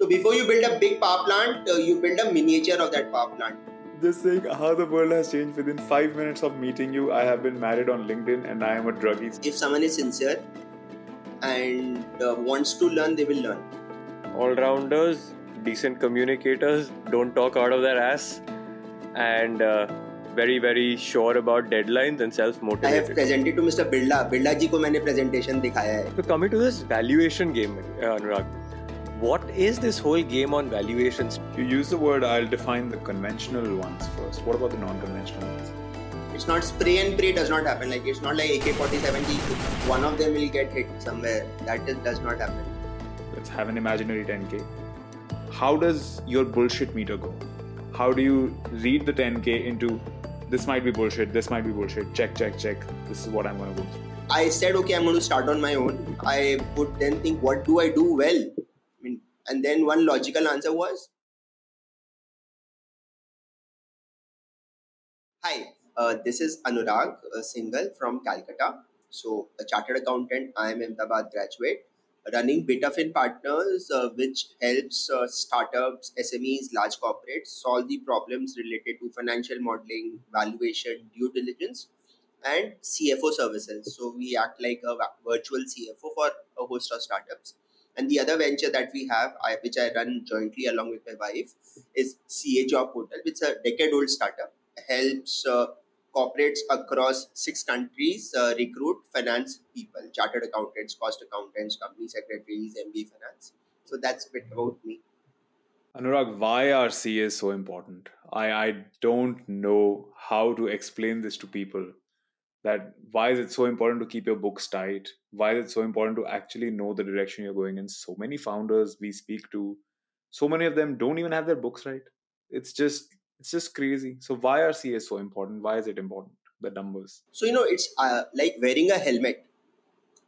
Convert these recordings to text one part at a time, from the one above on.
So before you build a big power plant, uh, you build a miniature of that power plant. Just saying how the world has changed within five minutes of meeting you. I have been married on LinkedIn and I am a druggie. If someone is sincere and uh, wants to learn, they will learn. All rounders, decent communicators, don't talk out of their ass, and uh, very very sure about deadlines and self I have motivated. presented to Mr. Birla. Birla ji को मैंने presentation दिखाया है. So coming to this valuation game, uh, Anurag, what is this whole game on valuations? You use the word, I'll define the conventional ones first. What about the non conventional ones? It's not spray and pray does not happen. Like it's not like AK-47. ki One of them will get hit somewhere. That is, does not happen. Let's have an imaginary 10k. How does your bullshit meter go? How do you read the 10k into this might be bullshit, this might be bullshit, check, check, check, this is what I'm gonna go through. I said, okay, I'm going to start on my own. I would then think, what do I do well? And then one logical answer was, Hi, uh, this is Anurag uh, Singal from Calcutta. So, a chartered accountant. IIM Ahmedabad graduate, running BetaFin Partners, uh, which helps uh, startups, SMEs, large corporates solve the problems related to financial modeling, valuation, due diligence, and CFO services. So we act like a virtual CFO for a host of startups. And the other venture that we have, I, which I run jointly along with my wife, is CA Job Portal, which is a decade-old startup. Helps uh, corporates across six countries uh, recruit finance people, chartered accountants, cost accountants, company secretaries, MBA finance. So that's a bit about me. Anurag, why are CAs so important? I, I don't know how to explain this to people. That why is it so important to keep your books tight? Why is it so important to actually know the direction you're going in? So many founders we speak to, so many of them don't even have their books right. It's just it's just crazy. So why are CAs so important? Why is it important? The numbers. So you know, it's uh, like wearing a helmet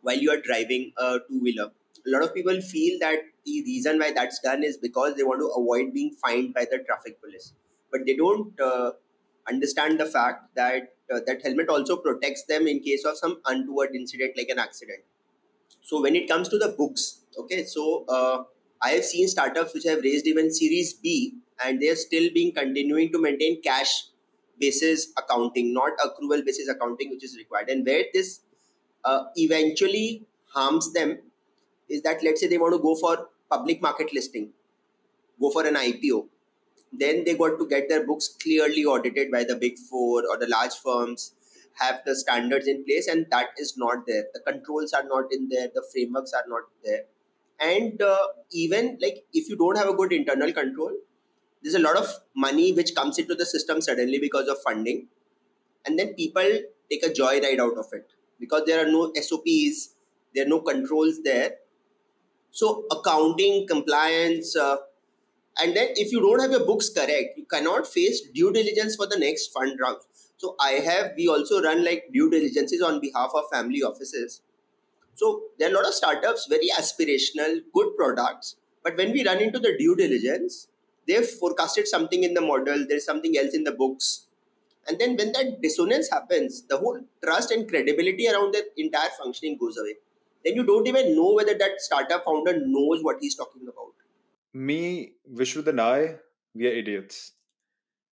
while you are driving a two wheeler. A lot of people feel that the reason why that's done is because they want to avoid being fined by the traffic police, but they don't uh, understand the fact that uh, that helmet also protects them in case of some untoward incident like an accident. So when it comes to the books, okay, so uh, I have seen startups which have raised even Series B, and they are still being continuing to maintain cash basis accounting, not accrual basis accounting, which is required. And where this uh, eventually harms them is that let's say they want to go for public market listing, go for an IPO, then they got to get their books clearly audited by the big four or the large firms have the standards in place and that is not there. The controls are not in there the frameworks are not there. And uh, even like if you don't have a good internal control there's a lot of money which comes into the system suddenly because of funding and then people take a joyride out of it because there are no sops there are no controls there. So accounting compliance uh, and then if you don't have your books correct you cannot face due diligence for the next fund round. So i have we also run like due diligences on behalf of family offices. So there are a lot of startups very aspirational good products. But when we run into the due diligence they've forecasted something in the model there's something else in the books. And then when that dissonance happens the whole trust and credibility around the entire functioning goes away. Then you don't even know whether that startup founder knows what he's talking about me, Vishwat and I, we are idiots.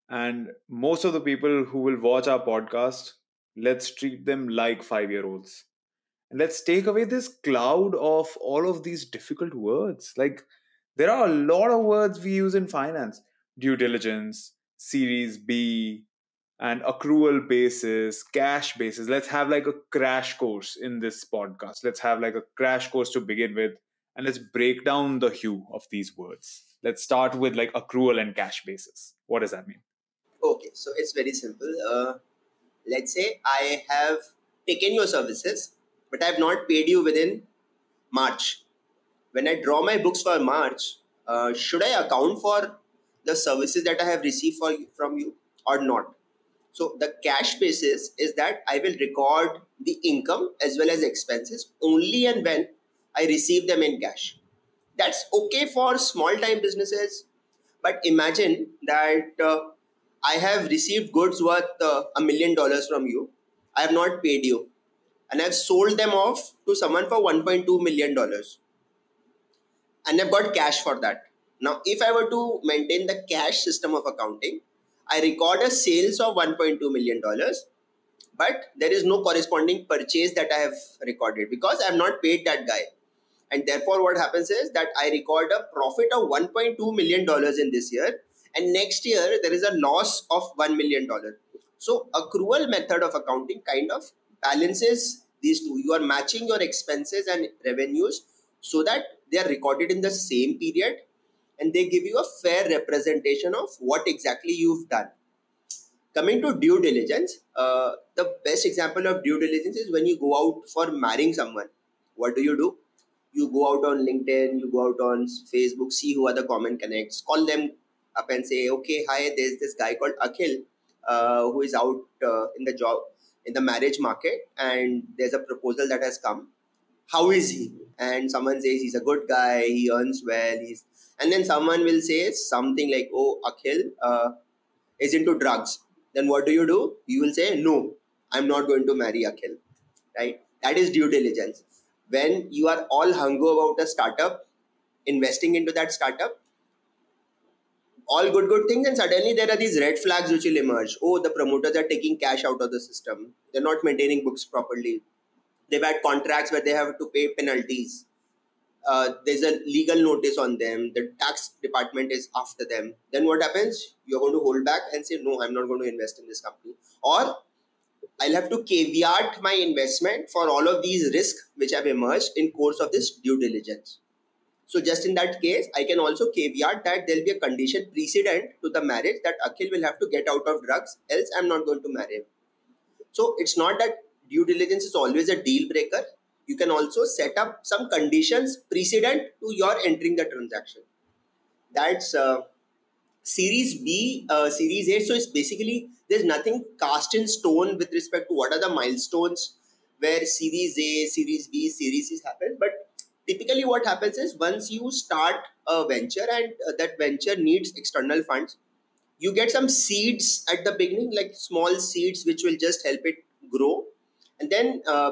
And most of the people who will watch our podcast, let's treat them like five year olds. And let's take away this cloud of all of these difficult words. Like, there are a lot of words we use in finance due diligence, Series B, and accrual basis, cash basis. Let's have like a crash course in this podcast. Let's have like a crash course to begin with and let's break down the hue of these words. Let's start with like accrual and cash basis. What does that mean? Okay, so it's very simple. Uh, let's say I have taken your services, but I have not paid you within March. When I draw my books for March, uh, should I account for the services that I have received for, from you or not? So the cash basis is that I will record the income as well as expenses only and when I receive them in cash. That's okay for small time businesses, but imagine that uh, I have received goods worth uh, a million dollars from you. I have not paid you, and I've sold them off to someone for 1.2 million dollars, and I've got cash for that. Now, if I were to maintain the cash system of accounting, I record a sales of 1.2 million dollars, but there is no corresponding purchase that I have recorded because I have not paid that guy. And therefore, what happens is that I record a profit of 1.2 million dollars in this year, and next year there is a loss of 1 million dollar. So, accrual method of accounting kind of balances these two. You are matching your expenses and revenues so that they are recorded in the same period and they give you a fair representation of what exactly you've done. Coming to due diligence, uh, the best example of due diligence is when you go out for marrying someone. What do you do? You go out on LinkedIn, you go out on Facebook, see who are the common connects, call them up and say, okay, hi, there's this guy called Akhil uh, who is out uh, in the job in the marriage market, and there's a proposal that has come. How is he? And someone says he's a good guy, he earns well, he's and then someone will say something like, "Oh, Akhil uh, is into drugs." Then what do you do? You will say, "No, I'm not going to marry Akhil." Right? That is due diligence. When you are all hungry about a startup, investing into that startup, all good good things, and suddenly there are these red flags which will emerge. Oh, the promoters are taking cash out of the system. They're not maintaining books properly. They've had contracts where they have to pay penalties uh, there's a legal notice on them, the tax department is after them, then what happens? You're going to hold back and say, no, I'm not going to invest in this company. Or I'll have to caveat my investment for all of these risks which have emerged in course of this due diligence. So just in that case, I can also caveat that there'll be a condition precedent to the marriage that Akhil will have to get out of drugs, else I'm not going to marry him. So it's not that due diligence is always a deal breaker you can also set up some conditions precedent to your entering the transaction. That's uh, Series B, uh, Series A. So it's basically there's nothing cast in stone with respect to what are the milestones where Series A, Series B, Series C happen. But typically, what happens is once you start a venture and uh, that venture needs external funds, you get some seeds at the beginning, like small seeds which will just help it grow. And then uh,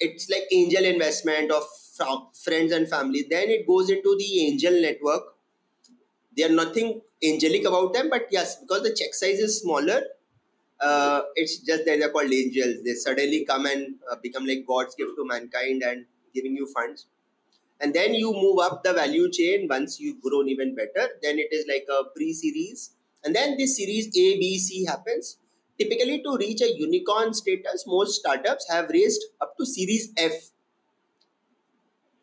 it's like angel investment of friends and family. Then it goes into the angel network. They are nothing angelic about them, but yes, because the check size is smaller, uh, it's just that they're called angels. They suddenly come and uh, become like God's gift to mankind and giving you funds. And then you move up the value chain once you've grown even better. Then it is like a pre series. And then this series A, B, C happens Typically, to reach a unicorn status, most startups have raised up to Series F,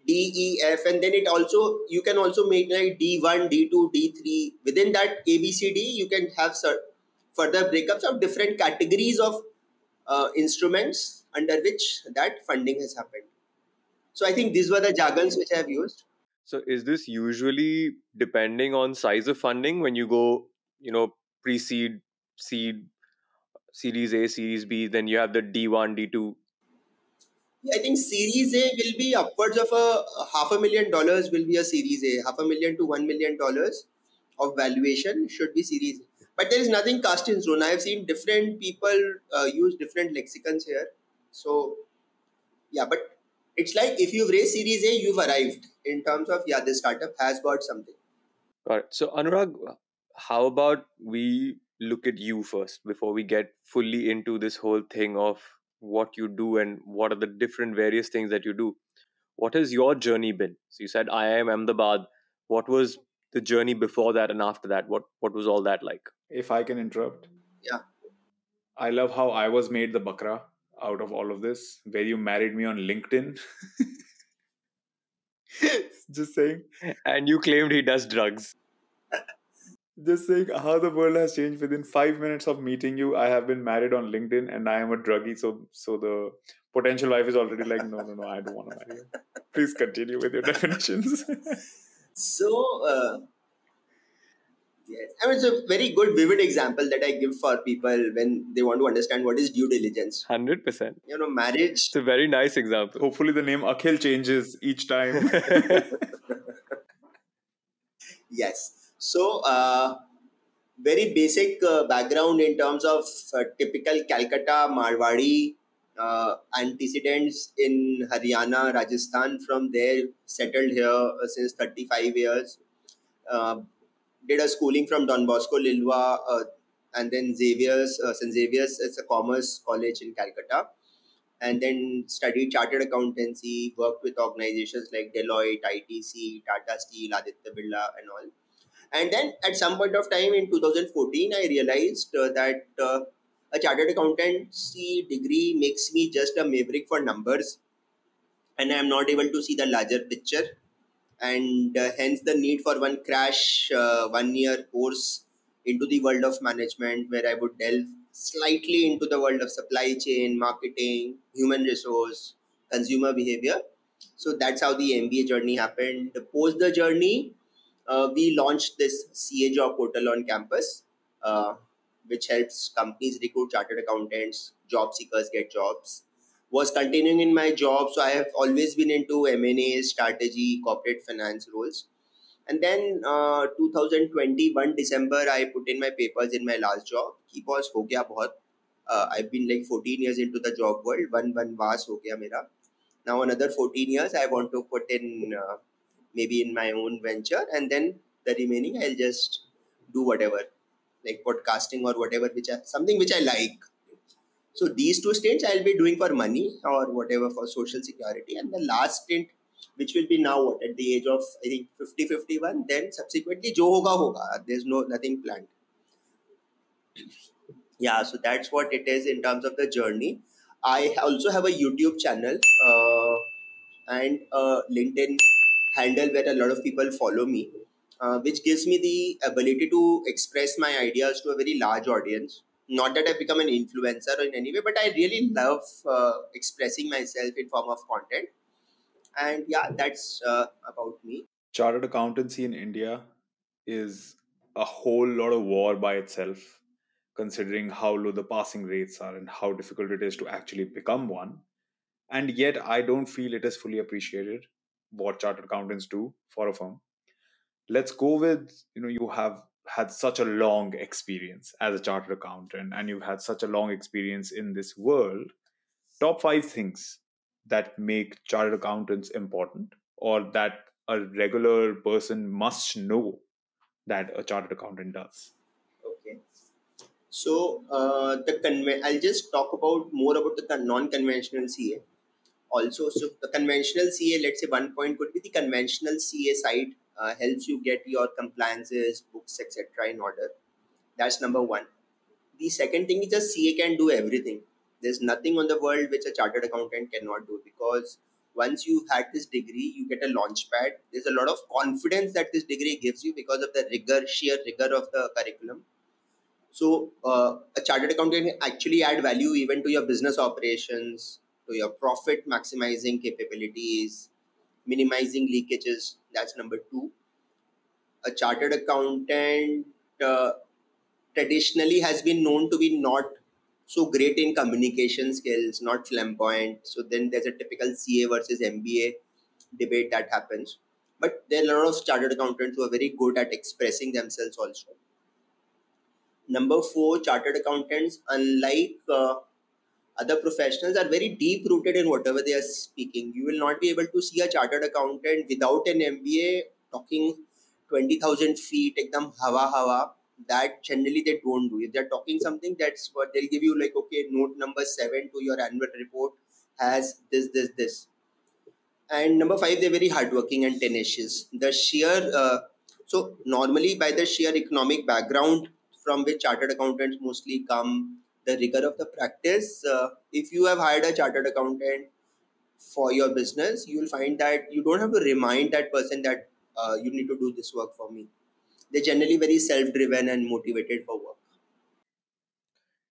D, E, F, and then it also you can also make like D1, D2, D3. Within that A, B, C, D, you can have further breakups of different categories of uh, instruments under which that funding has happened. So I think these were the jargons which I have used. So is this usually depending on size of funding when you go, you know, pre-seed, seed, Series A, Series B, then you have the D1, D2. I think Series A will be upwards of a, half a million dollars will be a Series A, half a million to one million dollars of valuation should be Series A. But there is nothing cast in stone. I have seen different people uh, use different lexicons here. So, yeah, but it's like if you've raised Series A, you've arrived in terms of, yeah, this startup has got something. Got it. So, Anurag, how about we look at you first before we get fully into this whole thing of what you do and what are the different various things that you do. What has your journey been? So you said IIM ahmedabad. What was the journey before that and after that? What what was all that like? If i can interrupt. Yeah. I love how i was made the bakra out of all of this where you married me on linkedin. Just saying. And you claimed he does drugs just saying how the world has changed within five minutes of meeting you. I have been married on LinkedIn and I am a druggie, so so the potential wife is already like, no, no, no, I don't want to marry you. Please continue with your definitions. so, uh, yes, I mean, it's a very good, vivid example that I give for people when they want to understand what is due diligence. Hundred percent. You know, marriage. It's a very nice example. Hopefully, the name Akhil changes each time. yes. So, uh, very basic uh, background in terms of uh, typical Calcutta Marwadi uh, antecedents in Haryana, Rajasthan. From there, settled here uh, since 35 years. uh, did a schooling from Don Bosco Liluah, and then Xavier's, St. Xavier's, it's a commerce college in Calcutta, and then studied chartered accountancy, worked with organizations like Deloitte, ITC, Tata Steel, Aditya Birla, and all. And then at some point of time in 2014, I realized uh, that uh, a chartered accountancy degree makes me just a maverick for numbers, and I am not able to see the larger picture. And uh, hence the need for one crash one year course into the world of management where i would delve slightly into the world of supply chain marketing human resource consumer behavior. So that's how the mba journey happened. Post the journey uh, we launched this ca job portal on campus uh, which helps companies recruit chartered accountants job seekers get jobs was continuing in my job. So I have always been into M&A, strategy, corporate finance roles. And then uh, 2021 December, I put in my papers in my last job. Ki boss ho gaya bahut. Uh, I've been like 14 years into the job world. One one was ho gaya mera. Now another 14 years, I want to put in uh, maybe in my own venture, and then the remaining I'll just do whatever, like podcasting or whatever, which I, something which I like so these two stints I'll be doing for money or whatever for social security. And the last stint, which will be now at the age of I think 50, 51, then subsequently jo hoga hoga. There's no nothing planned. Yeah, so that's what it is in terms of the journey. I also have a YouTube channel uh, and a LinkedIn handle where a lot of people follow me, uh, which gives me the ability to express my ideas to a very large audience not that I've become an influencer in any way, but I really love uh, expressing myself in form of content. And yeah, that's uh, about me. Chartered accountancy in India is a whole lot of war by itself, considering how low the passing rates are and how difficult it is to actually become one. And yet, I don't feel it is fully appreciated what chartered accountants do for a firm. Let's go with you know you have had such a long experience as a chartered accountant and you've had such a long experience in this world top five things that make chartered accountants important or that a regular person must know that a chartered accountant does? Okay. So uh, the conve- i'll just talk about more about the non-conventional ca also so the conventional ca let's say one point could be the conventional ca side uh, helps you get your compliances, books, etc. in order. That's number one. The second thing is just CA can do everything. There's nothing on the world which a chartered accountant cannot do because once you've had this degree, you get a launch pad. There's a lot of confidence that this degree gives you because of the rigor, sheer rigor of the curriculum. So, uh, a chartered accountant actually add value even to your business operations, to your profit maximizing capabilities, minimizing leakages. That's number two. A chartered accountant uh, traditionally has been known to be not so great in communication skills, not flamboyant. So then there's a typical CA versus MBA debate that happens. But there are a lot of chartered accountants who are very good at expressing themselves also. Number four, chartered accountants, unlike uh, other professionals are very deep rooted in whatever they are speaking. You will not be able to see a chartered accountant without an MBA talking 20,000 feet, ekdam hawa hawa. That generally they don't do. If they're talking something, that's what they'll give you like, okay, note number seven to your annual report has this, this, this. And number five, they're very hardworking and tenacious. The sheer, uh, so normally by the sheer economic background from which chartered accountants mostly come, the rigor of the practice. Uh, if you have hired a chartered accountant for your business, you will find that you don't have to remind that person that uh, you need to do this work for me. They're generally very self driven and motivated for work.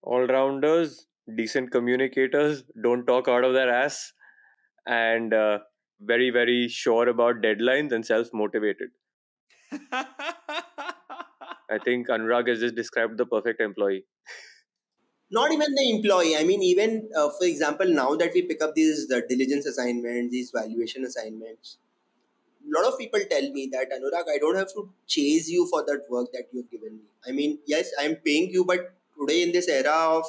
All rounders, decent communicators, don't talk out of their ass, and uh, very, very sure about deadlines and self motivated. I think Anurag has just described the perfect employee not even the employee. I mean even uh, for example now that we pick up these the diligence assignments these valuation assignments a lot of people tell me that anurag i don't have to chase you for that work that you've given me. I mean yes i'm paying you but today in this era of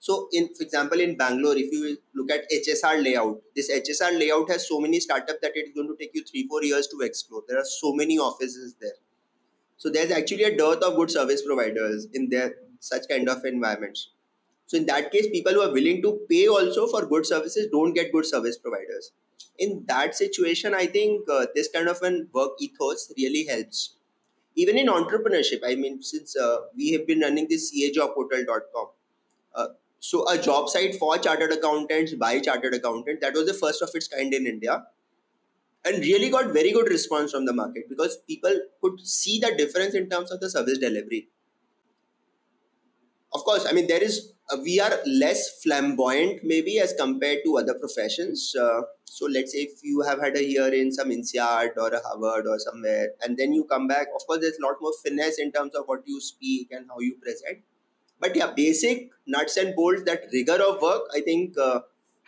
so in for example in bangalore if you look at hsr layout this hsr layout has so many startups that it's going to take you three four years to explore. There are so many offices there. So there's actually a dearth of good service providers in their such kind of environments. So in that case, people who are willing to pay also for good services don't get good service providers. In that situation, I think uh, this kind of an work ethos really helps. Even in entrepreneurship, I mean, since uh, we have been running this cajobportal.com, uh, so a job site for chartered accountants by chartered accountants, that was the first of its kind in India and really got very good response from the market because people could see the difference in terms of the service delivery of course i mean there is uh, we are less flamboyant maybe as compared to other professions uh, so let's say if you have had a year in some INSEAD or a Harvard or somewhere, and then you come back, of course, there's a lot more finesse in terms of what you speak and how you present. But yeah, basic nuts and bolts, that rigor of work, I think uh,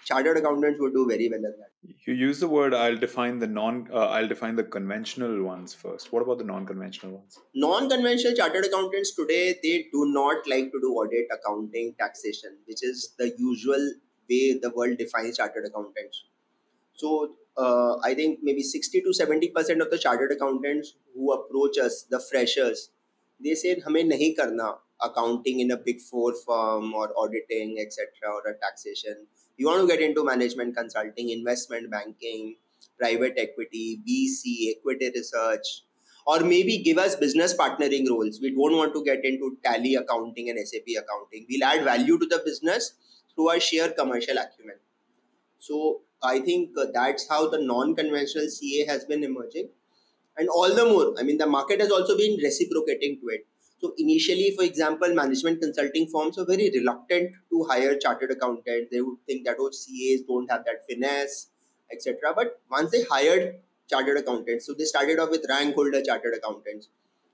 chartered accountants would do very well at that. You use the word. I'll define the non. Uh, I'll define the conventional ones first. What about the non-conventional ones? Non-conventional chartered accountants today they do not like to do audit, accounting, taxation, which is the usual way the world defines chartered accountants. So uh, I think maybe sixty to seventy percent of the chartered accountants who approach us, the freshers, they say हमें नहीं करना accounting in a big four firm or auditing etc or a taxation You want to get into management consulting, investment banking, private equity, VC, equity research, or maybe give us business partnering roles. We don't want to get into tally accounting and SAP accounting. We'll add value to the business through our sheer commercial acumen. So I think that's how the non-conventional CA has been emerging. And all the more, I mean, the market has also been reciprocating to it. So initially, for example, management consulting firms were very reluctant to hire chartered accountants. They would think that oh, CAs don't have that finesse, etc. But once they hired chartered accountants, so they started off with rank holder chartered accountants,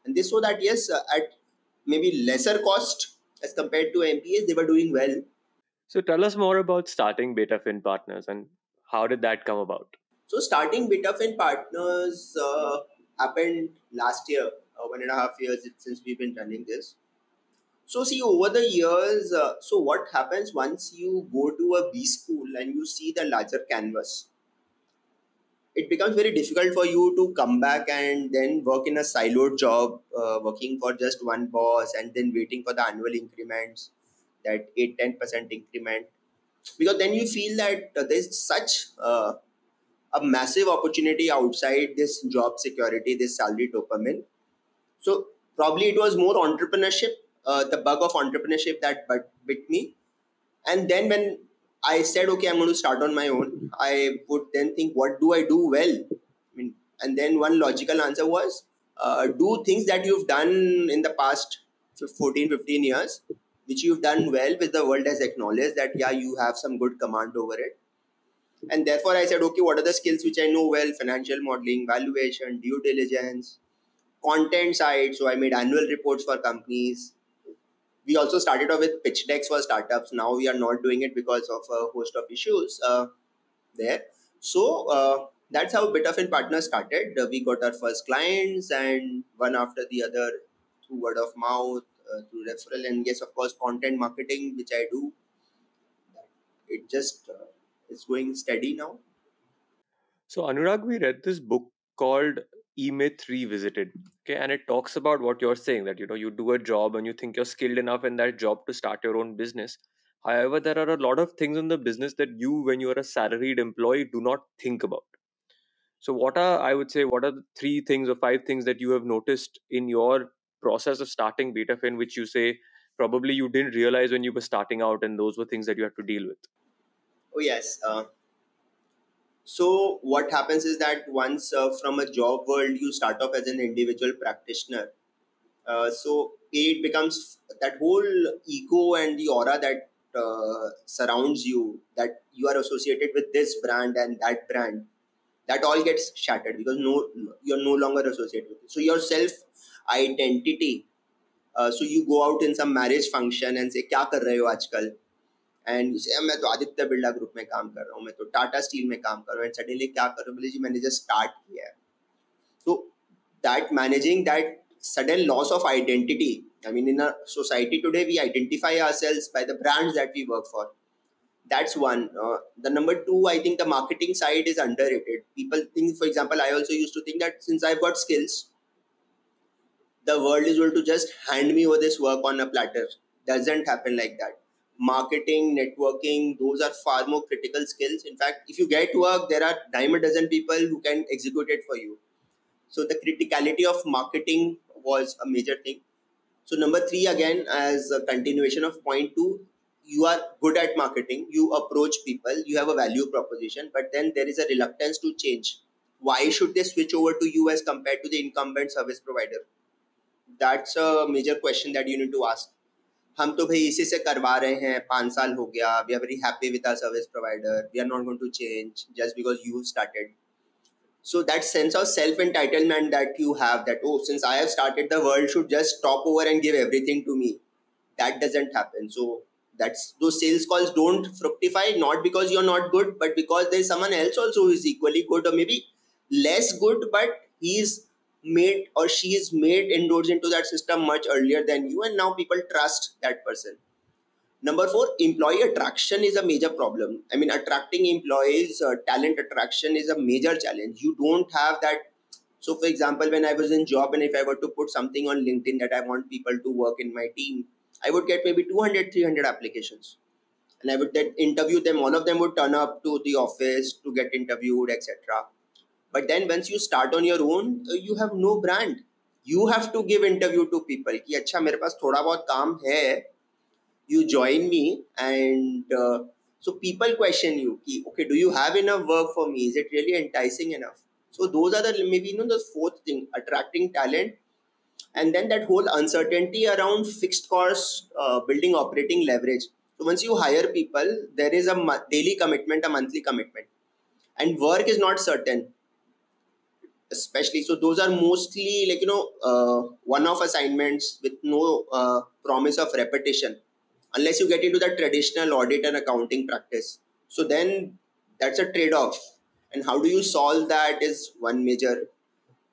and they saw that yes, uh, at maybe lesser cost as compared to MBAs, they were doing well. So tell us more about starting BetaFin Partners and how did that come about? So starting BetaFin Partners uh, happened last year uh, one and a half years since we've been running this. So see over the years, uh, so what happens once you go to a B school and you see the larger canvas? It becomes very difficult for you to come back and then work in a siloed job, uh, working for just one boss and then waiting for the annual increments, that 8 10% increment. Because then you feel that uh, there's such uh, a massive opportunity outside this job security, this salary dopamine so probably it was more entrepreneurship, uh, the bug of entrepreneurship that bit me. And then when I said, okay, I'm going to start on my own, I would then think, what do I do well? I mean, and then one logical answer was, uh, do things that you've done in the past 14, 15 years, which you've done well, which the world has acknowledged that, yeah, you have some good command over it. And therefore, I said, okay, what are the skills which I know well? Financial modeling, valuation, due diligence, content side. So I made annual reports for companies. We also started off with pitch decks for startups. Now we are not doing it because of a host of issues uh, there. So uh, that's how BetaFin Partners started. Uh, we got our first clients and one after the other through word of mouth, uh, through referral, and yes, of course, content marketing, which I do. It just uh, is going steady now. So Anurag, we read this book called e-myth revisited okay? And it talks about what you're saying that you know you do a job and you think you're skilled enough in that job to start your own business. However there are a lot of things in the business that you when you're a salaried employee do not think about. So what are i would say what are the three things or five things that you have noticed in your process of starting betafin which you say probably you didn't realize when you were starting out and those were things that you had to deal with? Oh yes uh, so what happens is that once uh, from a job world you start off as an individual practitioner, uh, so it becomes that whole ego and the aura that uh, surrounds you that you are associated with this brand and that brand that all gets shattered because no you're no longer associated with it. so your self identity uh, so you go out in some marriage function and say kya kar rahe ho aajkal and मैं तो Aditya Birla group में काम कर रहा हूँ मैं तो Tata steel में काम कर रहा हूँ एंड सडनली क्या करूँ बोले जी मैंने जस्ट स्टार्ट किया है तो that managing that sudden loss of identity. I mean, in a society today, we identify ourselves by the brands that we work for. That's one. Uh, the number two, I think the marketing side is underrated. People think, for example, I also used to think that since I've got skills, the world is going to just hand me over this work on a platter. Doesn't happen like that. Marketing, networking, those are far more critical skills. In fact, if you get work, there are dime a dozen people who can execute it for you. So the criticality of marketing was a major thing. So number three, again, as a continuation of point two, you are good at marketing, you approach people, you have a value proposition, but then there is a reluctance to change. Why should they switch over to you as compared to the incumbent service provider? That's a major question that you need to ask. हम तो भाई इसी से करवा रहे हैं। पाँच साल हो गया। We are very happy with our service provider we are not going to change just because you started so that sense of self entitlement that you have that oh since I have started the world should just stop over and give everything to me that doesn't happen so that's those sales calls don't fructify not because you are not good but because there someone else also is equally good और maybe less good but he is made or she is made indoors into that system much earlier than you and now people trust that person Number four, employee attraction is a major problem. I mean, attracting employees, uh, talent attraction is a major challenge. You don't have that. So, for example, when I was in job and if I were to put something on LinkedIn that I want people to work in my team, I would get maybe 200, 300 applications. And I would then interview them. All of them would turn up to the office to get interviewed, etc But then once you start on your own, uh, you have no brand. You have to give interview to people. कि अच्छा मेरे पास थोड़ा बहुत काम है you join me and uh, so people question you okay do you have enough work for me is it really enticing enough so those are the maybe you know the fourth thing attracting talent and then that whole uncertainty around fixed cost uh, building operating leverage so once you hire people there is a daily commitment a monthly commitment and work is not certain especially so those are mostly like you know uh, one off assignments with no uh, promise of repetition unless you get into the traditional audit and accounting practice. So then that's a trade off. And how do you solve that is one major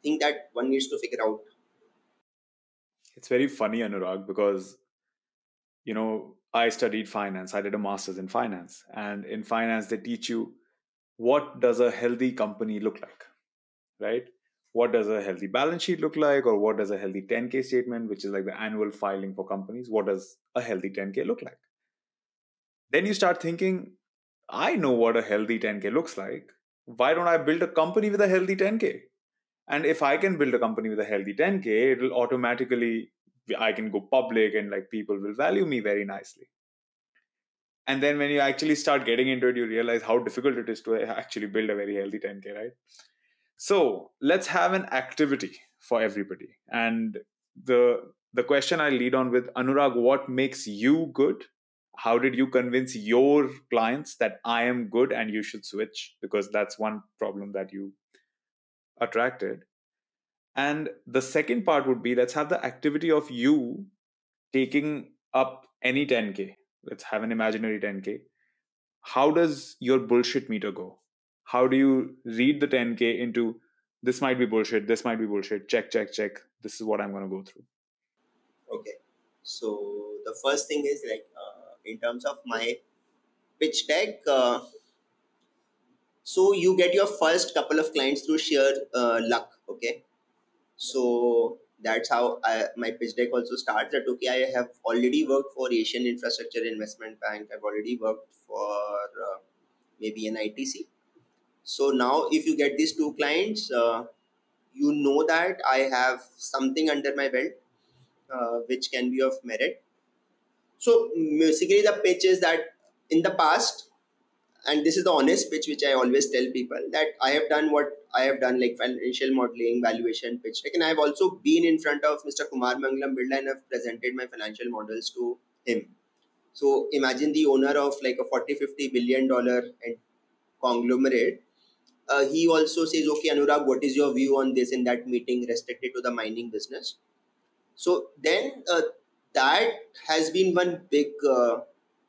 thing that one needs to figure out. It's very funny, Anurag, because, you know, I studied finance. I did a master's in finance. And in finance, they teach you what does a healthy company look like, right? what does a healthy balance sheet look like or what does a healthy 10k statement which is like the annual filing for companies what does a healthy 10k look like? Then you start thinking i know what a healthy 10k looks like. Why don't i build a company with a healthy 10k and if i can build a company with a healthy 10k it'll automatically i can go public and like people will value me very nicely. And then when you actually start getting into it you realize how difficult it is to uh, actually build a very healthy 10k right so let's have an activity for everybody. And the the question I lead on with Anurag, what makes you good? How did you convince your clients that I am good and you should switch? Because that's one problem that you attracted. And the second part would be let's have the activity of you taking up any 10K. Let's have an imaginary 10K. How does your bullshit meter go? How do you read the 10k into this might be bullshit this might be bullshit check check check this is what i'm going to go through? Okay. So the first thing is like uh, in terms of my pitch deck uh, so you get your first couple of clients through sheer uh, luck okay? So that's how I, my pitch deck also starts that okay i have already worked for asian infrastructure investment bank i've already worked for uh, maybe an itc so now if you get these two clients uh, you know that i have something under my belt uh, which can be of merit. So basically the pitch is that in the past and this is the honest pitch which i always tell people that i have done what i have done like financial modeling valuation pitch. Like and i have also been in front of mr kumar mangalam birla and have presented my financial models to him. So imagine the owner of like a 40 50 billion dollar conglomerate uh, he also says, okay, Anurag, what is your view on this in that meeting restricted to the mining business? So then uh, that has been one big uh,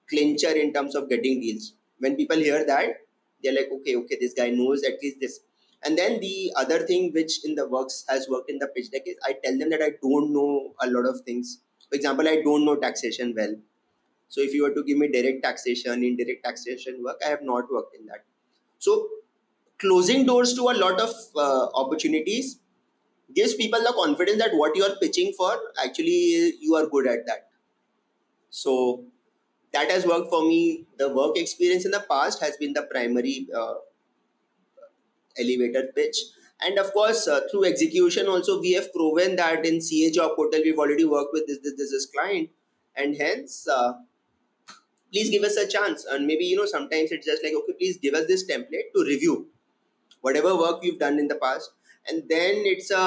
clincher in terms of getting deals. When people hear that, they're like, okay, okay, this guy knows at least this. And then the other thing which in the works has worked in the pitch deck is I tell them that I don't know a lot of things. For example, I don't know taxation well. So if you were to give me direct taxation, indirect taxation work, I have not worked in that. So closing doors to a lot of uh, opportunities gives people the confidence that what you are pitching for actually you are good at that. So that has worked for me. The work experience in the past has been the primary uh, elevator pitch. And of course uh, through execution also we have proven that in ca job portal we've already worked with this this, this, this client. And hence uh, please give us a chance. And maybe you know sometimes it's just like okay please give us this template to review whatever work you've done in the past and then it's a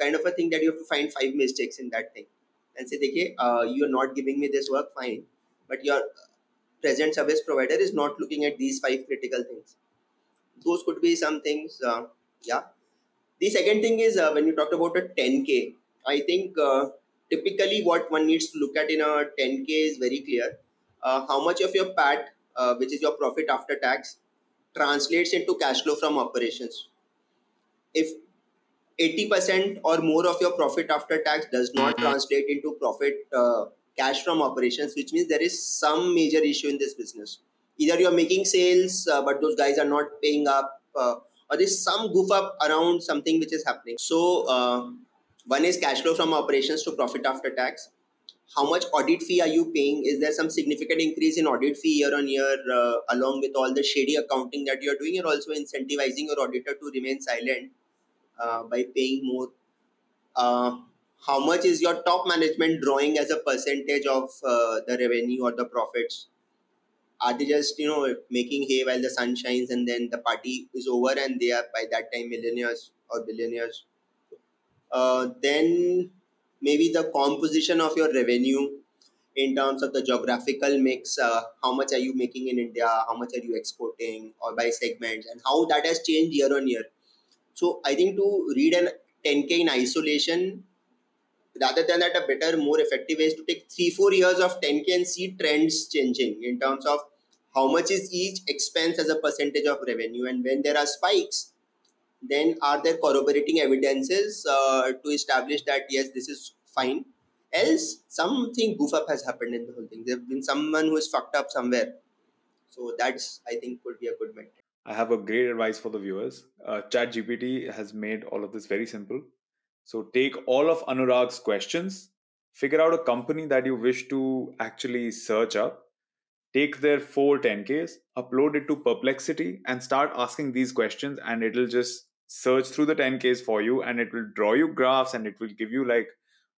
kind of a thing that you have to find five mistakes in that thing and say okay uh, you're not giving me this work fine but your present service provider is not looking at these five critical things. Those could be some things uh, yeah. The second thing is uh, when you talked about a 10k i think uh, typically what one needs to look at in a 10k is very clear. Uh, how much of your pat uh, which is your profit after tax translates into cash flow from operations. If 80% or more of your profit after tax does not translate into profit uh, cash from operations which means there is some major issue in this business. Either you're making sales uh, but those guys are not paying up uh, or there's some goof up around something which is happening. So uh, one is cash flow from operations to profit after tax how much audit fee are you paying? Is there some significant increase in audit fee year on year uh, along with all the shady accounting that you're doing? You're also incentivizing your auditor to remain silent uh, by paying more. Uh, how much is your top management drawing as a percentage of uh, the revenue or the profits? Are they just you know making hay while the sun shines and then the party is over and they are by that time millionaires or billionaires? Uh, then maybe the composition of your revenue in terms of the geographical mix uh, how much are you making in india how much are you exporting or by segments and how that has changed year on year. So i think to read an 10k in isolation rather than that a better more effective way is to take 3 4 years of 10k and see trends changing in terms of how much is each expense as a percentage of revenue and when there are spikes then are there corroborating evidences uh, to establish that yes this is fine else something goof up has happened in the whole thing there's been someone who is fucked up somewhere so that's i think could be a good metric I have a great advice for the viewers. Uh, ChatGPT has made all of this very simple. So take all of Anurag's questions, figure out a company that you wish to actually search up, take their four 10Ks, upload it to Perplexity, and start asking these questions, and it'll just search through the 10Ks for you and it will draw you graphs and it will give you like,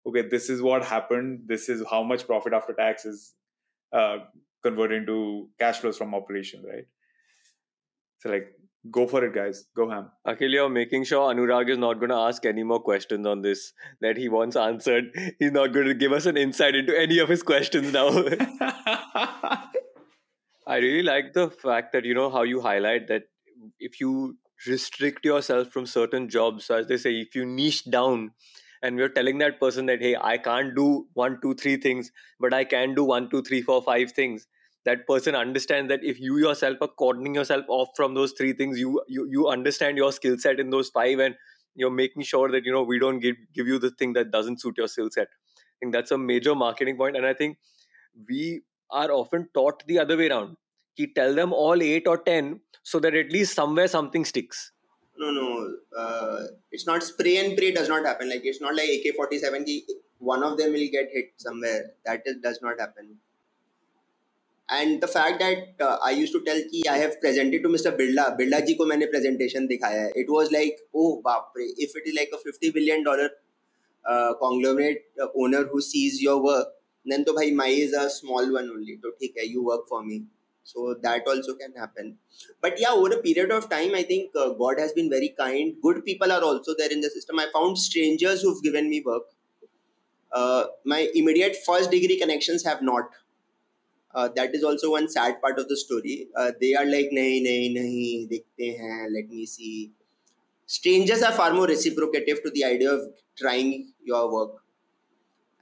okay, this is what happened, this is how much profit after tax is uh, converted into cash flows from operation, right? So like go for it guys go ham Akhil, you're making sure Anurag is not going to ask any more questions on this that he wants answered. He's not going to give us an insight into any of his questions now. I really like the fact that you know how you highlight that if you restrict yourself from certain jobs, so as they say, if you niche down and we're telling that person that hey, I can't do one, two, three things, but I can do one, two, three, four, five things. That person understands that if you yourself are cordoning yourself off from those three things, you you you understand your skill set in those five, and you're making sure that you know we don't give give you the thing that doesn't suit your skill set. I think that's a major marketing point, and I think we are often taught the other way around He tell them all eight or ten so that at least somewhere something sticks. no no uh, it's not spray and pray does not happen like it's not like ak-47 ki one of them will get hit somewhere that is, does not happen and the fact that uh, I used to tell कि I have presented to Mr. Birla, Birla जी को मैंने presentation दिखाया है. It was like, oh बाप रे, if it is like a 50 billion dollar uh, conglomerate uh, owner who sees your work, then तो भाई my is a small one only. तो ठीक है, you work for me. So that also can happen. But yeah, over a period of time, I think uh, God has been very kind. Good people are also there in the system. I found strangers who've given me work. Uh, my immediate first degree connections have not. Uh, that is also one sad part of the story. Uh, they are like, nahi, nahi, nahi, dikhte hain, let me see. Strangers are far more reciprocative to the idea of trying your work.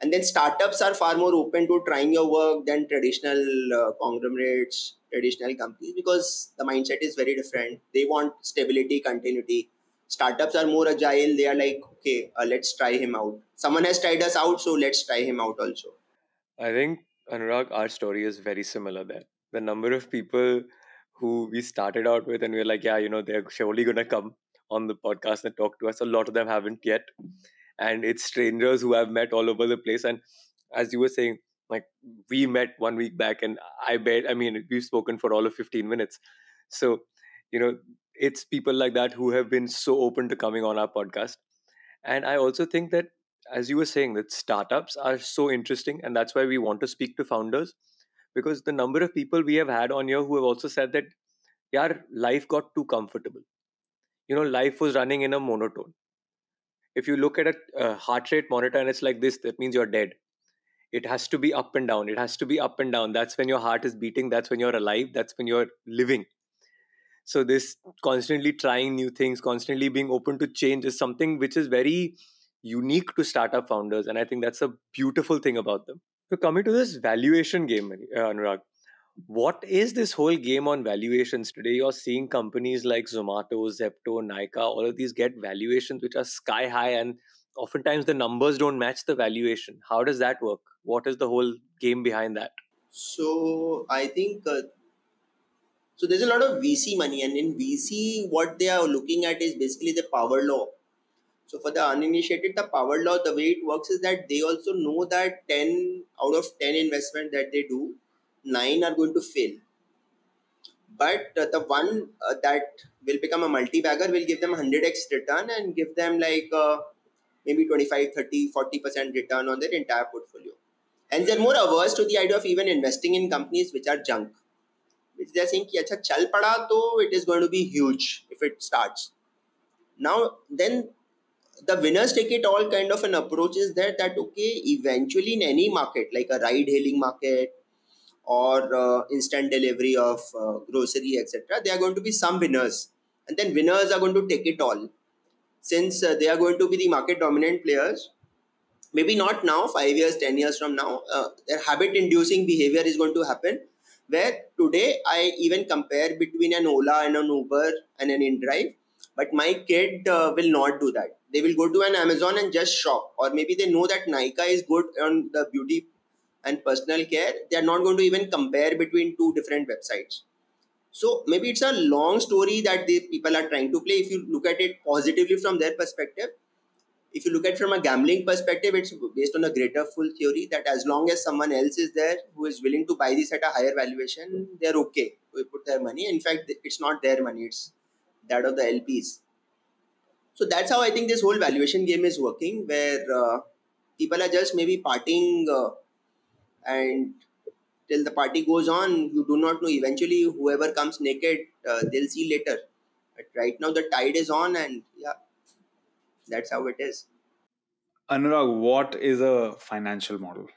And then startups are far more open to trying your work than traditional uh, conglomerates, traditional companies, because the mindset is very different. They want stability, continuity. Startups are more agile. They are like, okay, uh, let's try him out. Someone has tried us out, so let's try him out also. I think Anurag, our story is very similar there. The number of people who we started out with and we are like, yeah, you know, they're surely gonna come on the podcast and talk to us. A lot of them haven't yet, and it's strangers who I've met all over the place. And as you were saying, like we met one week back, and I bet I mean we've spoken for all of fifteen minutes. So you know, it's people like that who have been so open to coming on our podcast. And I also think that, as you were saying, that startups are so interesting, and that's why we want to speak to founders because the number of people we have had on here who have also said that yeah life got too comfortable you know life was running in a monotone if you look at a, a heart rate monitor and it's like this that means you're dead. It has to be up and down. It has to be up and down. That's when your heart is beating. That's when you're alive. That's when you're living. So this constantly trying new things constantly being open to change is something which is very unique to startup founders and i think that's a beautiful thing about them. So coming to this valuation game, Anurag, what is this whole game on valuations today? You're seeing companies like Zomato, Zepto, Nykaa, all of these get valuations which are sky high, and oftentimes the numbers don't match the valuation. How does that work? What is the whole game behind that? So I think uh, so. There's a lot of VC money, and in VC, what they are looking at is basically the power law so for the uninitiated, the power law, the way it works is that they also know that 10 out of 10 investment that they do, 9 are going to fail. But uh, the one uh, that will become a multi-bagger will give them 100x return and give them like uh, maybe 25, 30, 40% return on their entire portfolio. And they're more averse to the idea of even investing in companies which are junk. Which they're saying, ki, Acha, chal pada, to it is going to be huge if it starts. Now, then the winners take it all kind of an approach is that that okay eventually in any market like a ride hailing market or uh, instant delivery of uh, grocery etc there are going to be some winners. And then winners are going to take it all. Since uh, they are going to be the market dominant players maybe not now 5 years 10 years from now uh, their habit inducing behavior is going to happen where today i even compare between an ola and an uber and an indrive but my kid uh, will not do that. They will go to an amazon and just shop or maybe they know that Nykaa is good on the beauty and personal care they are not going to even compare between two different websites. So maybe it's a long story that the people are trying to play. If you look at it positively from their perspective if you look at it from a gambling perspective it's based on a greater fool theory that as long as someone else is there who is willing to buy this at a higher valuation they're okay. We put their money. In fact it's not their money. It's that of the lps so that's how I think this whole valuation game is working, where uh, people are just maybe partying uh, and till the party goes on, you do not know. Eventually, whoever comes naked, uh, they'll see later. But right now, the tide is on, and yeah, that's how it is. Anurag, what is a financial model?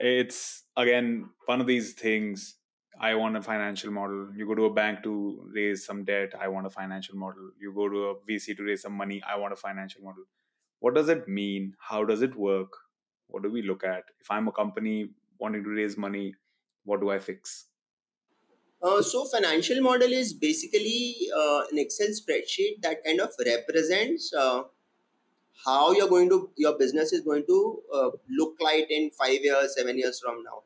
It's again one of these things I want a financial model. You go to a bank to raise some debt. I want a financial model. You go to a VC to raise some money. I want a financial model. What does it mean? How does it work? What do we look at? If I'm a company wanting to raise money, what do I fix? Uh, so financial model is basically uh, an Excel spreadsheet that kind of represents uh, how you're going to your business is going to uh, look like in five years, seven years from now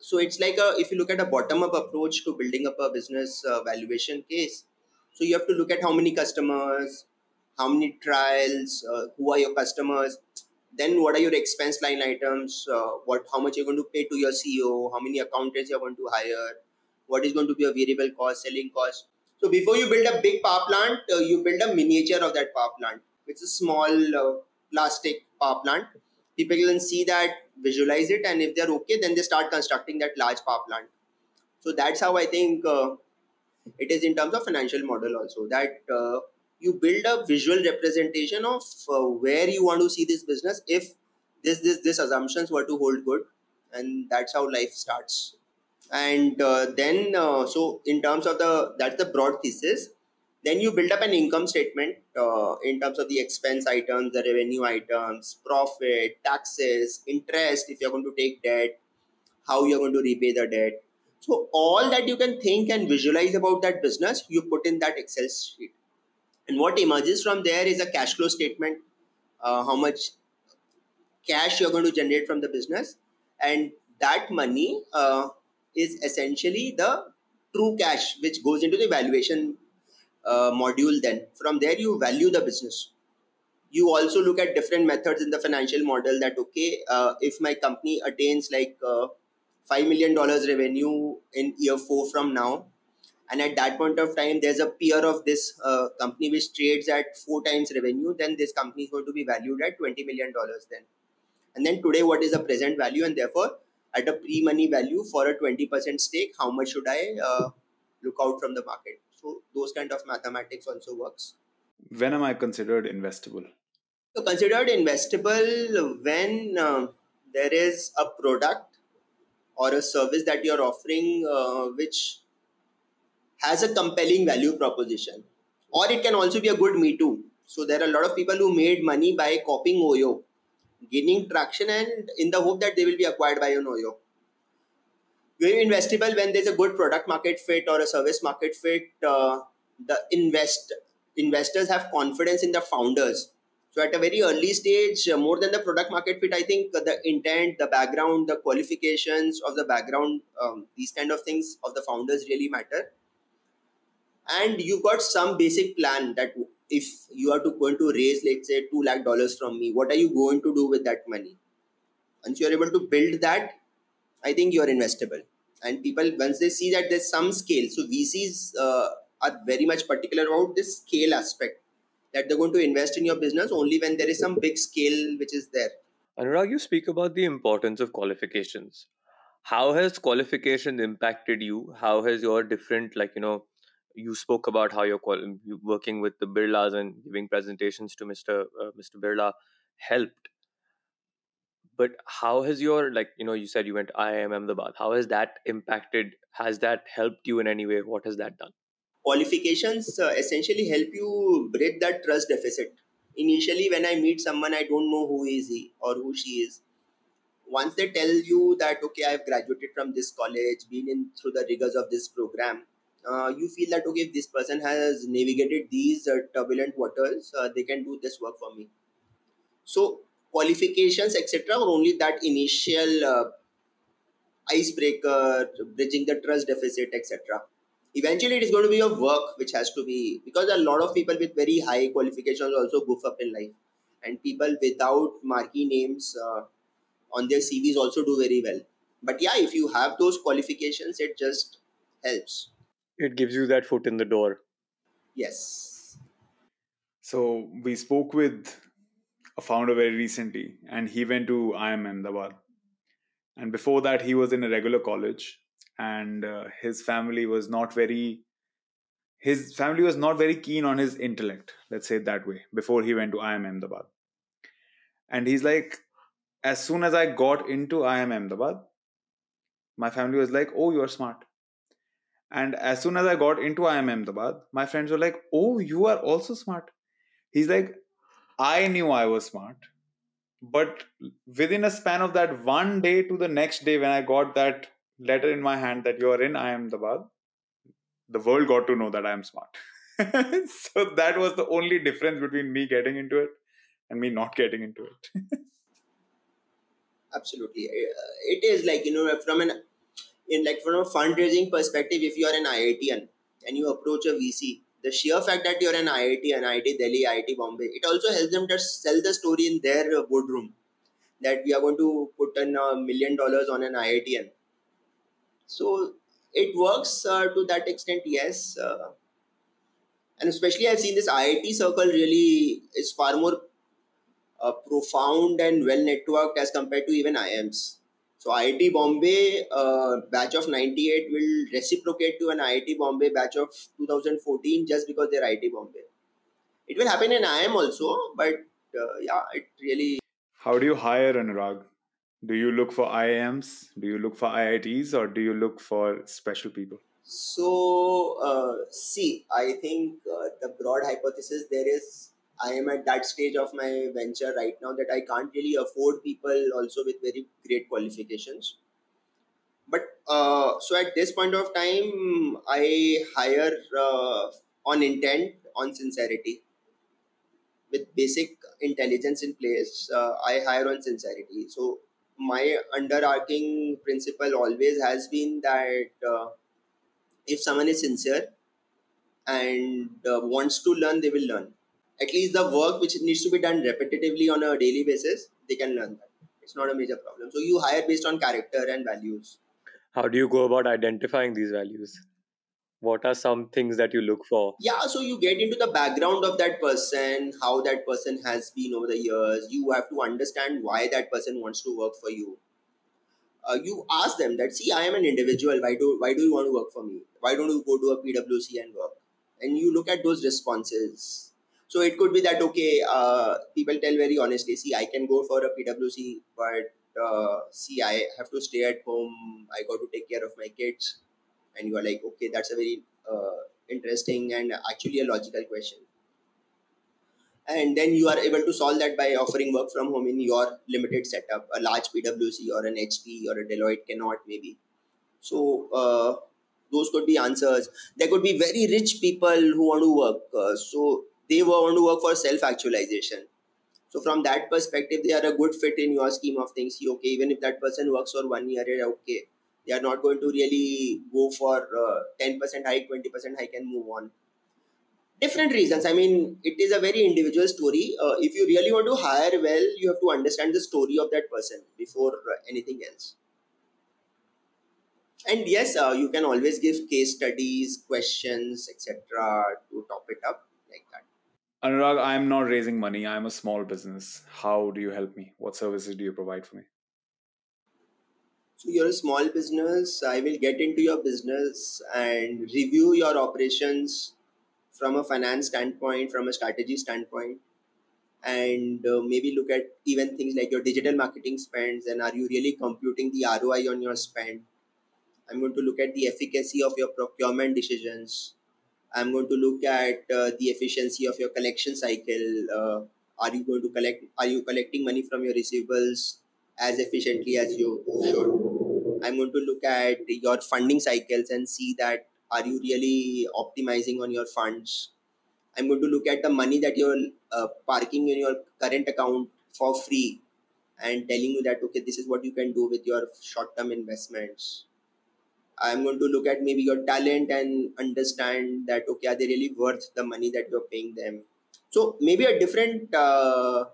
so it's like a if you look at a bottom up approach to building up a business uh, valuation case so you have to look at how many customers how many trials uh, who are your customers then what are your expense line items? Uh, what how much you're going to pay to your ceo how many accountants you're going to hire? What is going to be a variable cost selling cost? So before you build a big power plant uh, you build a miniature of that power plant. It's a small uh, plastic power plant. People can see that visualize it and if they're okay then they start constructing that large power plant. So that's how i think uh, it is in terms of financial model also that uh, you build a visual representation of uh, where you want to see this business if this this this assumptions were to hold good and that's how life starts and uh, then uh, so in terms of the that's the broad thesis then you build up an income statement uh, in terms of the expense items, the revenue items, profit, taxes, interest, if you're going to take debt, how you're going to repay the debt. So, all that you can think and visualize about that business, you put in that Excel sheet. And what emerges from there is a cash flow statement uh, how much cash you're going to generate from the business. And that money uh, is essentially the true cash which goes into the valuation uh, module then from there you value the business you also look at different methods in the financial model that okay uh, if my company attains like uh, 5 million dollars revenue in year 4 from now and at that point of time there's a peer of this uh, company which trades at 4 times revenue then this company is going to be valued at 20 million dollars then. And then today what is the present value? And therefore at a pre-money value for a 20% stake how much should i uh, look out from the market? So those kind of mathematics also works. When am i considered investable? So considered investable when uh, there is a product or a service that you're offering uh, which has a compelling value proposition. Or it can also be a good me too. So there are a lot of people who made money by copying oyo gaining traction and in the hope that they will be acquired by an oyo. Very investable when there's a good product market fit or a service market fit uh, the invest investors have confidence in the founders. So at a very early stage uh, more than the product market fit i think the intent the background the qualifications of the background um, these kind of things of the founders really matter and you've got some basic plan that if you are to going to raise let's say 2 lakh dollars from me what are you going to do with that money? Once you're able to build that i think you're investable. And people once they see that there's some scale so vcs uh, are very much particular about this scale aspect that they're going to invest in your business only when there is some big scale which is there. Anurag you speak about the importance of qualifications. How has qualification impacted you? How has your different like you know you spoke about how you're, working with the Birlas and giving presentations to Mr. Uh, Mr. Birla helped. But how has your like you know you said you went IIM Ahmedabad. How has that impacted? Has that helped you in any way? What has that done? Qualifications uh, essentially help you bridge that trust deficit. Initially, when I meet someone, I don't know who is he or who she is once they tell you that okay i've graduated from this college been in through the rigors of this program uh, you feel that okay if this person has navigated these uh, turbulent waters uh, they can do this work for me. So qualifications etc or only that initial uh, icebreaker bridging the trust deficit etc eventually it is going to be a work which has to be because a lot of people with very high qualifications also goof up in life. And people without marquee names uh, on their cvs also do very well. But yeah if you have those qualifications it just helps it gives you that foot in the door. Yes. So we spoke with a founder very recently, and he went to IIM Ahmedabad. And before that, he was in a regular college, and uh, his family was not very. His family was not very keen on his intellect, let's say it that way, before he went to IIM Ahmedabad. And he's like, as soon as I got into IIM Ahmedabad, my family was like, oh, you're smart and as soon as I got into IIM Ahmedabad, my friends were like, Oh, you are also smart. He's like, I knew I was smart. But within a span of that one day to the next day, when I got that letter in my hand that you are in IIM Ahmedabad, the world got to know that I am smart. so that was the only difference between me getting into it and me not getting into it. Absolutely. Uh, it is like, you know, from an in like from a fundraising perspective, if you are an IITian and you approach a VC, the sheer fact that you're an IIT, an IIT Delhi, IIT Bombay, it also helps them to sell the story in their boardroom that we are going to put in a million dollars on an IITian. So it works uh, to that extent, yes. Uh, and especially I've seen this IIT circle really is far more uh, profound and well networked as compared to even IIMs. So IIT Bombay uh, batch of 98 will reciprocate to an IIT Bombay batch of 2014 just because they're IIT Bombay. It will happen in IIM also, but uh, yeah, it really. How do you hire Anurag? Do you look for IIMs? Do you look for IITs or do you look for special people? So, uh, see, I think uh, the broad hypothesis there is I am at that stage of my venture right now that I can't really afford people also with very great qualifications. But uh, so at this point of time, I hire uh, on intent, on sincerity. With basic intelligence in place, uh, I hire on sincerity. So my underarching principle always has been that uh, if someone is sincere and uh, wants to learn, they will learn. At least the work which needs to be done repetitively on a daily basis, they can learn that. It's not a major problem. So you hire based on character and values. How do you go about identifying these values? What are some things that you look for? Yeah, so you get into the background of that person, how that person has been over the years. You have to understand why that person wants to work for you. Uh, you ask them that, see, I am an individual. Why do why do you want to work for me? Why don't you go to a PwC and work? And you look at those responses. So it could be that okay, uh, people tell very honestly, see, I can go for a PwC, but uh, see, I have to stay at home. I got to take care of my kids. And you are like okay that's a very uh, interesting and actually a logical question. And then you are able to solve that by offering work from home in your limited setup. A large pwc or an hp or a deloitte cannot maybe. So uh, those could be answers. There could be very rich people who want to work. Uh, so they want to work for self actualization so from that perspective they are a good fit in your scheme of things. Okay even if that person works for one year okay they are not going to really go for uh, 10% hike 20% hike and move on. Different reasons. I mean it is a very individual story. Uh, if you really want to hire well you have to understand the story of that person before uh, anything else. And yes uh, you can always give case studies questions etc to top it up Anurag, I'm not raising money. I'm a small business. How do you help me? What services do you provide for me? So you're a small business. I will get into your business and review your operations from a finance standpoint, from a strategy standpoint, and uh, maybe look at even things like your digital marketing spends and are you really computing the ROI on your spend? I'm going to look at the efficacy of your procurement decisions. I'm going to look at uh, the efficiency of your collection cycle. Uh, are you going to collect? Are you collecting money from your receivables as efficiently as you should? I'm going to look at your funding cycles and see that are you really optimizing on your funds. I'm going to look at the money that you're uh, parking in your current account for free and telling you that okay this is what you can do with your short term investments i'm going to look at maybe your talent and understand that okay are they really worth the money that you're paying them? So maybe a different uh,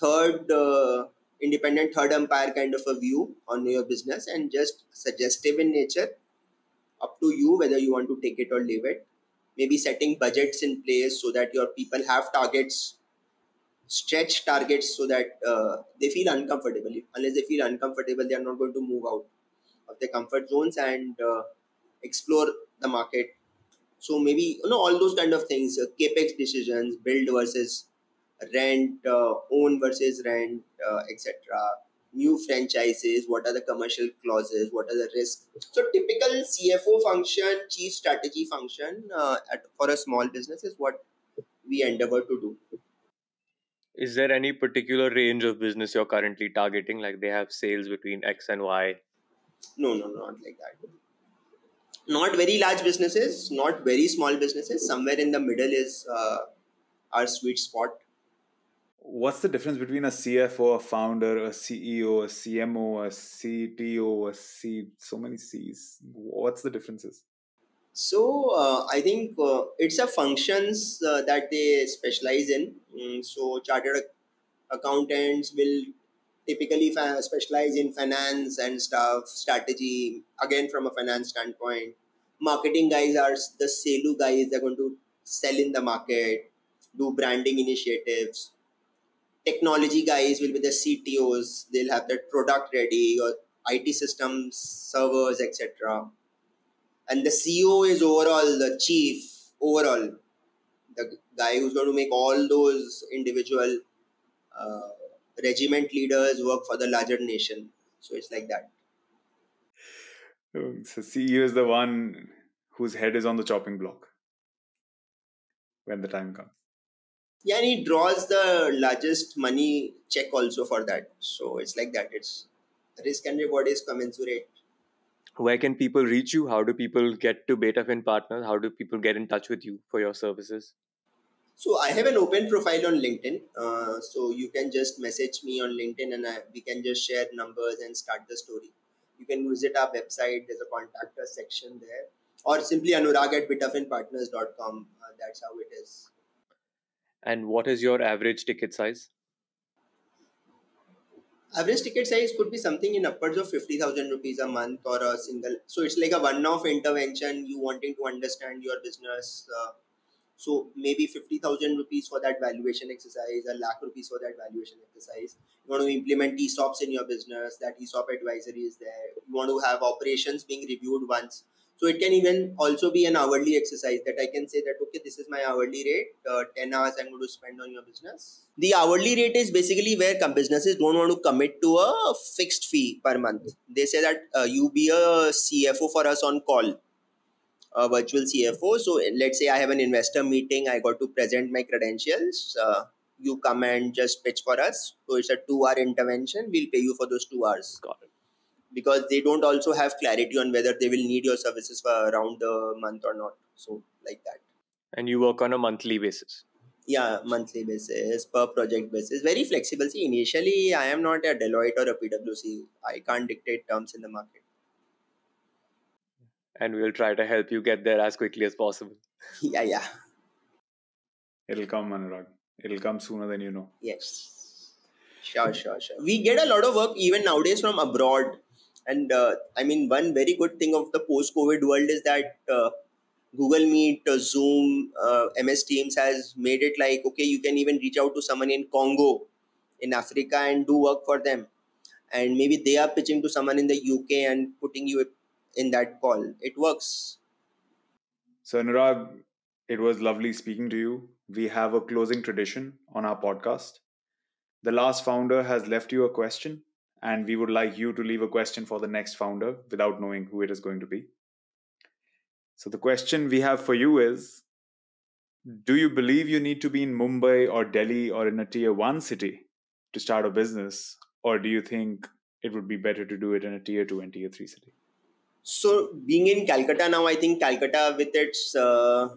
third uh, independent third umpire kind of a view on your business and just suggestive in nature. Up to you whether you want to take it or leave it. Maybe setting budgets in place so that your people have targets stretch targets so that uh, they feel uncomfortable unless they feel uncomfortable they are not going to move out of their comfort zones and uh, explore the market so maybe you know all those kind of things uh, capex decisions build versus rent, uh, own versus rent, uh, etc. New franchises, what are the commercial clauses, what are the risks. So, typical CFO function, chief strategy function uh, at, for a small business is what we endeavor to do. Is there any particular range of business you're currently targeting? Like they have sales between X and Y? No, no, not like that. Not very large businesses, not very small businesses. Somewhere in the middle is uh, our sweet spot what's the difference between a CFO, a founder, a CEO, a CMO, a CTO, a C, so many C's? What's the differences? So uh, I think uh, it's a functions uh, that they specialize in. Mm, so chartered accountants will typically fa- specialize in finance and stuff, strategy. Again, from a finance standpoint, marketing guys are the selu guys. They're going to sell in the market, do branding initiatives technology guys will be the CTOs. They'll have their product ready or IT systems, servers, etc. And the CEO is overall the chief, overall, the guy who's going to make all those individual uh, regiment leaders work for the larger nation. So it's like that. Oh, so CEO is the one whose head is on the chopping block when the time comes. Yeah and he draws the largest money check also for that. So it's like that. It's risk and reward is commensurate. Where can people reach you? How do people get to betafin partners? How do people get in touch with you for your services so i have an open profile on linkedin uh, so you can just message me on linkedin and I, we can just share numbers and start the story you can visit our website there's a contact us section there or simply anurag at betafinpartners.com. Uh, that's how it is. And what is your average ticket size? Average ticket size could be something in upwards of 50,000 rupees a month or a single. So it's like a one off intervention, you wanting to understand your business. Uh, so maybe 50,000 rupees for that valuation exercise, a lakh rupees for that valuation exercise. You want to implement ESOPs in your business, that ESOP advisory is there. You want to have operations being reviewed once. So it can even also be an hourly exercise that I can say that, okay, this is my hourly rate, uh, 10 hours I'm going to spend on your business. The hourly rate is basically where businesses don't want to commit to a fixed fee per month. They say that uh, you be a CFO for us on call a virtual CFO. So let's say I have an investor meeting, I got to present my credentials. Uh, you come and just pitch for us. So it's a two-hour intervention. We'll pay you for those two hours. Got it. Because they don't also have clarity on whether they will need your services for around the month or not. So like that. And you work on a monthly basis. Yeah, monthly basis, per project basis. Very flexible. See, initially I am not a Deloitte or a PwC. I can't dictate terms in the market and we'll try to help you get there as quickly as possible. Yeah, yeah. It'll come, Anurag. It'll come sooner than you know. Yes. Sure, sure, sure. We get a lot of work even nowadays from abroad. And uh, I mean, one very good thing of the post COVID world is that uh, Google Meet, uh, Zoom, uh, MS Teams has made it like, okay, you can even reach out to someone in Congo, in Africa, and do work for them. And maybe they are pitching to someone in the UK and putting you in that call. It works. So, Anurag, it was lovely speaking to you. We have a closing tradition on our podcast. The last founder has left you a question, and we would like you to leave a question for the next founder without knowing who it is going to be. So, the question we have for you is Do you believe you need to be in Mumbai or Delhi or in a tier one city to start a business, or do you think it would be better to do it in a tier two and tier three city? So, being in Calcutta now, I think Calcutta, with its uh,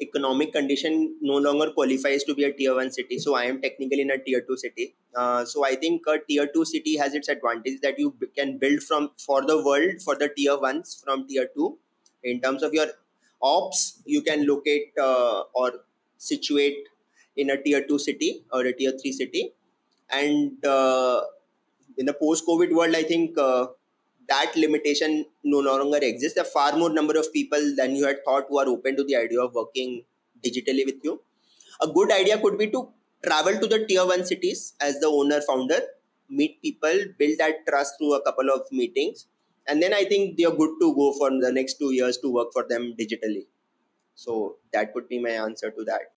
economic condition, no longer qualifies to be a tier one city. So, I am technically in a tier two city. Uh, so, I think a tier two city has its advantage that you can build from for the world for the tier ones from tier two. In terms of your ops, you can locate uh, or situate in a tier two city or a tier three city. And uh, in the post COVID world, I think uh, that limitation no longer exists. There are far more number of people than you had thought who are open to the idea of working digitally with you. A good idea could be to travel to the tier one cities as the owner founder, meet people, build that trust through a couple of meetings, and then I think they are good to go for the next two years to work for them digitally. So that would be my answer to that.